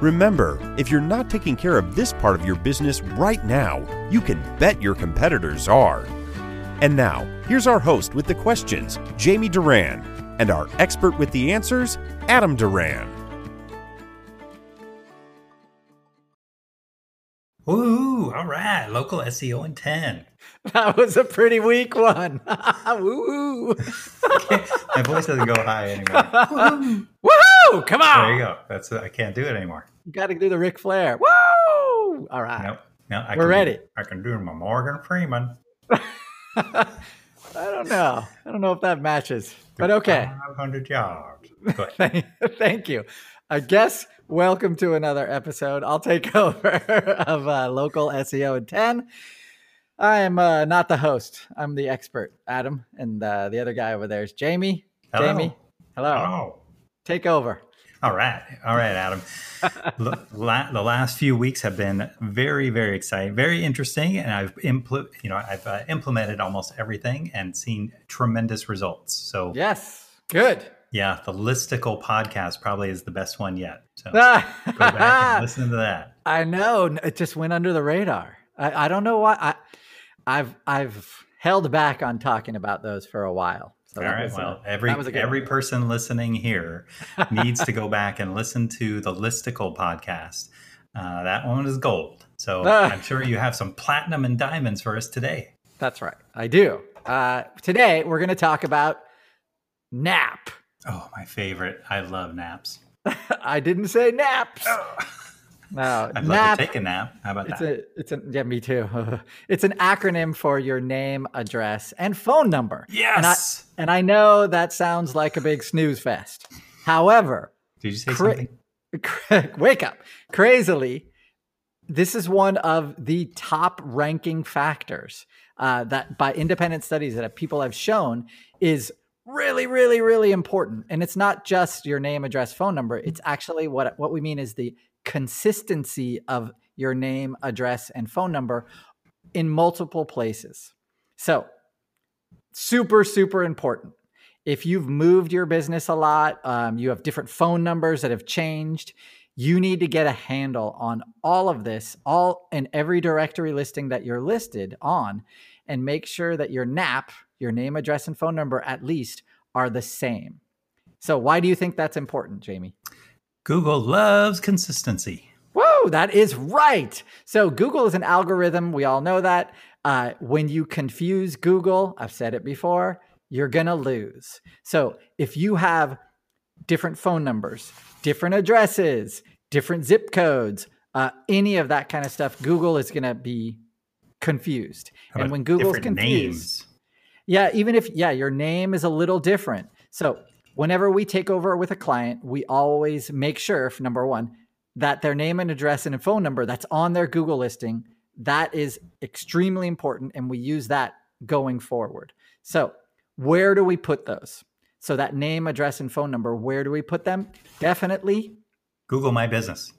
Remember, if you're not taking care of this part of your business right now, you can bet your competitors are. And now, here's our host with the questions, Jamie Duran, and our expert with the answers, Adam Duran. Woo! All right, local SEO in ten. That was a pretty weak one. Woo! okay. My voice doesn't go high anymore. Come on! There you go. That's I can't do it anymore. You got to do the Ric Flair. Woo! All right. Nope. No, I We're ready. Do, I can do my Morgan Freeman. I don't know. I don't know if that matches, but okay. Five hundred yards. Go. Thank you. I guess welcome to another episode. I'll take over of uh, local SEO in 10. I am uh, not the host. I'm the expert, Adam, and uh, the other guy over there is Jamie. Hello. Jamie, hello. Oh. Take over. All right, all right, Adam. L- la- the last few weeks have been very, very exciting, very interesting, and I've impl- you know, I've uh, implemented almost everything and seen tremendous results. So. Yes, good. Yeah. The Listicle podcast probably is the best one yet. So, go back and listen to that. I know it just went under the radar. I, I don't know why. I, I've I've held back on talking about those for a while. So All right. a- Well, every a good every one. person listening here needs to go back and listen to the Listicle podcast. Uh, that one is gold. So. I'm sure you have some platinum and diamonds for us today. That's right. I do. Uh, today we're going to talk about nap. Oh, my favorite. I love naps. I didn't say naps. No, I'd love nap. to take a nap. How about It's that? a, it's a, yeah, me too. it's an acronym for your name, address, and phone number. And I, yes. and I know that sounds like a big snooze fest. However, Did you say cra- something? wake up. Crazily, this is one of the top ranking factors uh, that by independent studies that people have shown is really, really, really important. And it's not just your name, address, phone number. It's actually what what we mean is the consistency of your name, address, and phone number in multiple places. So, super, super important. If you've moved your business a lot, um, you have different phone numbers that have changed. You need to get a handle on all of this, all in every directory listing that you're listed on, and make sure that your NAP, your name, address, and phone number at least, are the same. So, why do you think that's important, Jamie? Google loves consistency. Whoa, that is right. So Google is an algorithm. We all know that. Uh, when you confuse Google, I've said it before, you're going to lose. So if you have different phone numbers, different addresses, different zip codes, uh, any of that kind of stuff, Google is going to be confused. And when Google's confused, names. yeah, even if yeah, your name is a little different. So whenever we take over with a client, we always make sure, number one, that their name and address and a phone number that's on their Google listing, that is extremely important, and we use that going forward. So where do we put those? So that name, address, and phone number, where do we put them? Definitely Google My Business.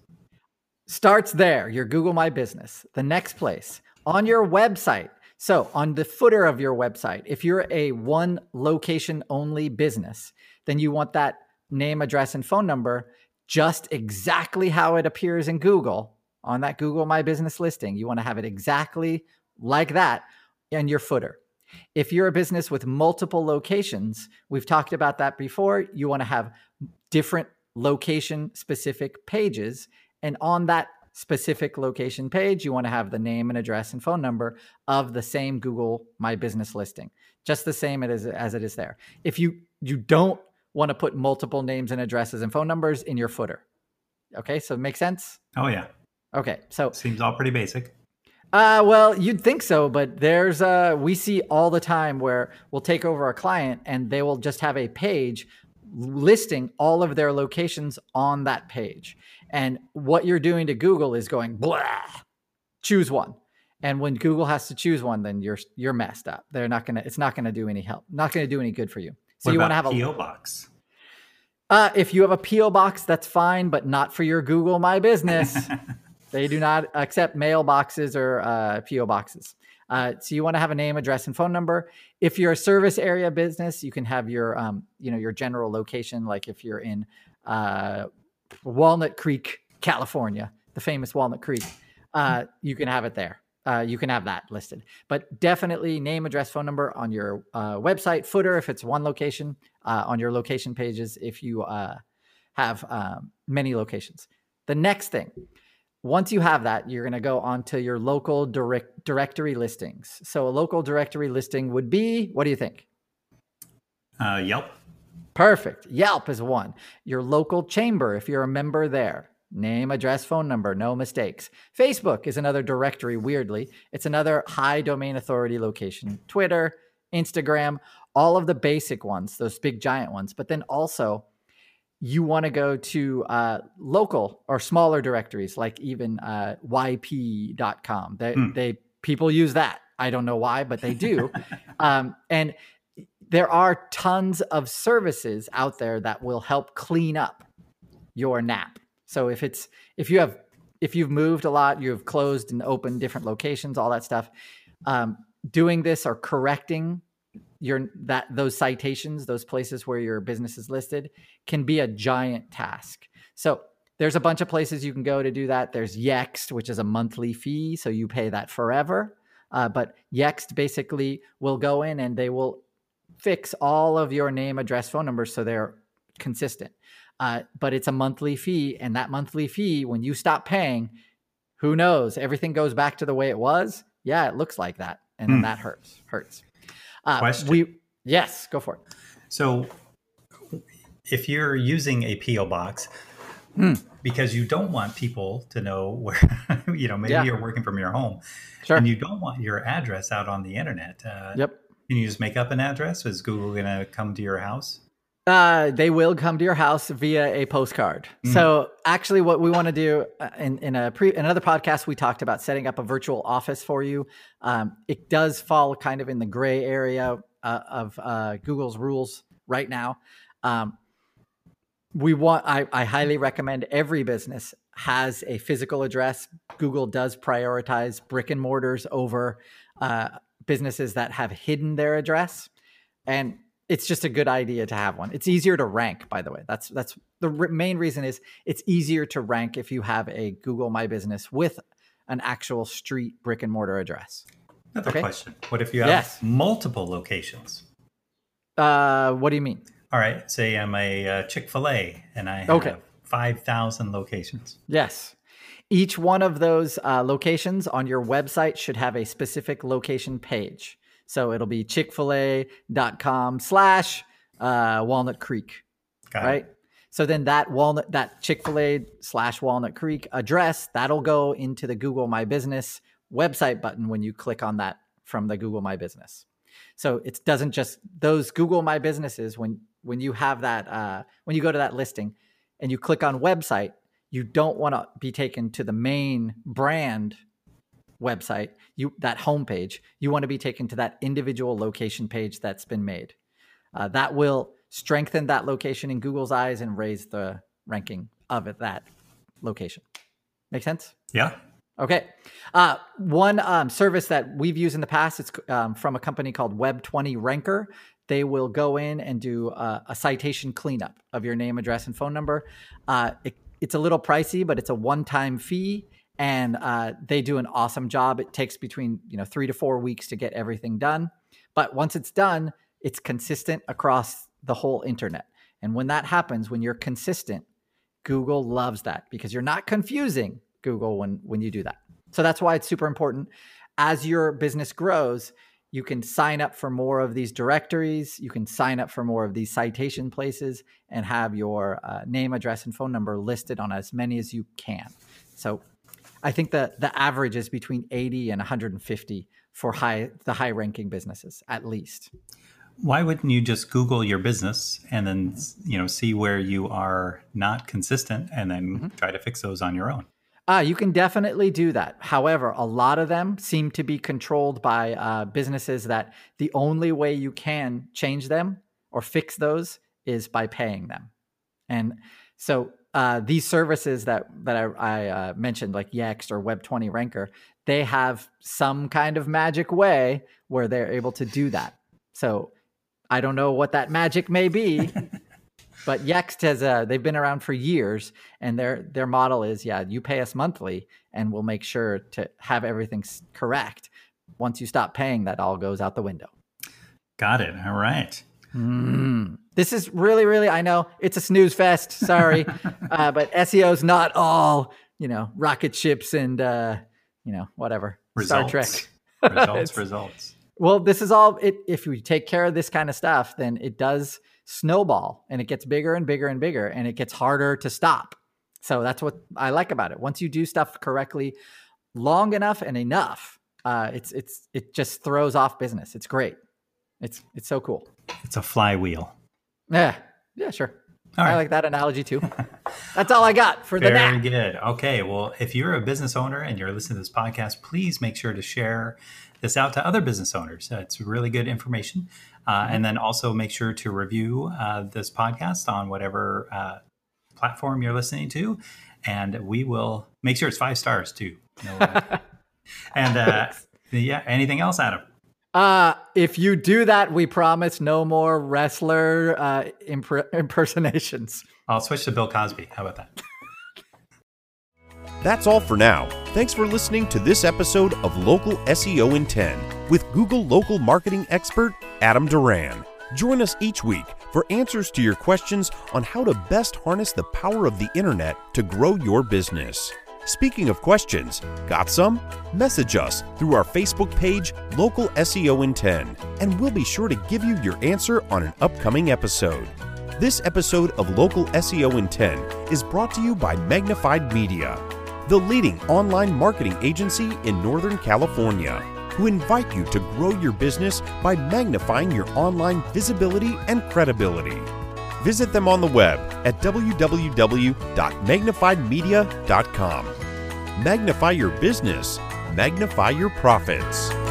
starts there your google my business the next place on your website so on the footer of your website if you're a one location only business then you want that name address and phone number just exactly how it appears in google on that google my business listing you want to have it exactly like that in your footer if you're a business with multiple locations we've talked about that before you want to have different location specific pages and on that specific location page, you want to have the name and address and phone number of the same Google My Business listing, just the same as it is there. If you you don't want to put multiple names and addresses and phone numbers in your footer, okay, so make sense. Oh, yeah. Okay, so Seems all pretty basic. uh, well, you'd think so, but there's uh, we see all the time where we'll take over a client and they will just have a page listing all of their locations on that page. And what you're doing to Google is going blah, choose one. And when Google has to choose one, then you're you're messed up. They're not gonna. It's not gonna do any help. Not gonna do any good for you. So what you want to have a PO box. uh, if you have a PO box, that's fine, but not for your Google My Business. they do not accept mailboxes or uh, PO boxes. Uh, so you want to have a name, address, and phone number. If you're a service area business, you can have your, um, you know, your general location. Like if you're in uh, Walnut Creek, California, the famous Walnut Creek, uh, you can have it there. Uh, you can have that listed. But definitely name, address, phone number on your uh, website footer if it's one location, uh, on your location pages if you uh, have um, many locations. The next thing, once you have that, you're going to go onto your local direct directory listings. So a local directory listing would be, what do you think? Uh, Yelp. Perfect. Yelp is one. Your local chamber, if you're a member there. Name, address, phone number, no mistakes. Facebook is another directory, weirdly. It's another high domain authority location. Twitter, Instagram, all of the basic ones, those big giant ones. But then also, you want to go to uh, local or smaller directories like even uh, yp.com. They, Hmm. they people use that. I don't know why, but they do. um, and there are tons of services out there that will help clean up your nap. So if it's if you have if you've moved a lot, you've closed and opened different locations, all that stuff. Um, doing this or correcting your that those citations, those places where your business is listed, can be a giant task. So there's a bunch of places you can go to do that. There's Yext, which is a monthly fee, so you pay that forever. Uh, but Yext basically will go in and they will fix all of your name, address, phone numbers so they're consistent. Uh, but it's a monthly fee, and that monthly fee, when you stop paying, who knows? Everything goes back to the way it was. Yeah, it looks like that, and then Hmm. that hurts. Hurts. Uh, Question. We yes, go for it. So, if you're using a PO box Hmm. because you don't want people to know where, you know, maybe Yeah. you're working from your home Sure. and you don't want your address out on the internet. Uh, yep. Can you just make up an address? Is Google going to come to your house? Uh, they will come to your house via a postcard. Mhm. So actually, what we want to do uh, in in a pre in another podcast, we talked about setting up a virtual office for you. Um, it does fall kind of in the gray area uh, of uh, Google's rules right now. Um, we want I, I highly recommend every business has a physical address. Google does prioritize brick and mortars over uh, businesses that have hidden their address, and it's just a good idea to have one. It's easier to rank, by the way. That's that's the r- main reason is it's easier to rank if you have a Google My Business with an actual street brick and mortar address. Another Okay. question. What if you have Yes. multiple locations? Uh, what do you mean? All right. Say I'm a uh, Chick fil A and I have Okay. 5,000 locations. Yes. Each one of those uh, locations on your website should have a specific location page. So it'll be chick-fil-a.com slash uh, Walnut Creek, Got it. right? So then that Walnut, that Chick-fil-A slash Walnut Creek address, that'll go into the Google My Business website button when you click on that from the Google My Business. So it doesn't just those Google My Businesses when when you have that uh, when you go to that listing and you click on website, you don't want to be taken to the main brand website, you that homepage. You want to be taken to that individual location page that's been made. Uh, that will strengthen that location in Google's eyes and raise the ranking of it, that location. Make sense? Yeah. Okay. Uh, one um, service that we've used in the past, it's um, from a company called Web20 Ranker. They will go in and do uh, a citation cleanup of your name, address, and phone number. Uh, it, it's a little pricey, but it's a one-time fee, and uh, they do an awesome job. It takes between you know three to four weeks to get everything done, but once it's done, it's consistent across the whole internet. And when that happens, when you're consistent, Google loves that because you're not confusing Google when when you do that. So that's why it's super important. As your business grows, you can sign up for more of these directories. You can sign up for more of these citation places and have your uh, name, address, and phone number listed on as many as you can. So I think that the average is between 80 and 150 for high the high ranking businesses at least. Why wouldn't you just Google your business and then you know see where you are not consistent and then Mm-hmm. try to fix those on your own? Uh, you can definitely do that. However, a lot of them seem to be controlled by uh, businesses that the only way you can change them or fix those is by paying them. And so uh, these services that that I, I uh, mentioned, like Yext or Web20 Ranker, they have some kind of magic way where they're able to do that. So I don't know what that magic may be, but Yext has uh, they've been around for years, and their their model is yeah, you pay us monthly, and we'll make sure to have everything correct. Once you stop paying, that all goes out the window. Got it. All right. Mm. This is really, really. I know it's a snooze fest. Sorry, uh, but SEO is not all you know rocket ships and uh, you know whatever results. Star Trek. results, results. Well, this is all. It, if we take care of this kind of stuff, then it does snowball, and it gets bigger and bigger and bigger, and it gets harder to stop. So that's what I like about it. Once you do stuff correctly, long enough and enough, uh, it's it's it just throws off business. It's great. It's it's so cool. It's a flywheel. Yeah. Yeah, sure. I like that analogy too. That's all I got for the Very good. Okay. Well, if you're a business owner and you're listening to this podcast, please make sure to share this out to other business owners. Uh, it's really good information. Uh, mm-hmm. And then also make sure to review uh, this podcast on whatever uh, platform you're listening to. And we will make sure it's five stars too. and uh, yeah, anything else, Adam? Uh, if you do that, we promise no more wrestler uh, imp- impersonations. I'll switch to Bill Cosby. How about that? That's all for now. Thanks for listening to this episode of Local SEO in 10 with Google local marketing expert Adam Duran. Join us each week for answers to your questions on how to best harness the power of the internet to grow your business. Speaking of questions, got some? Message us through our Facebook page, Local SEO in 10, and we'll be sure to give you your answer on an upcoming episode. This episode of Local SEO in 10 is brought to you by Magnified Media, the leading online marketing agency in Northern California, who invite you to grow your business by magnifying your online visibility and credibility. Visit them on the web at www.magnifiedmedia.com. Magnify your business, magnify your profits.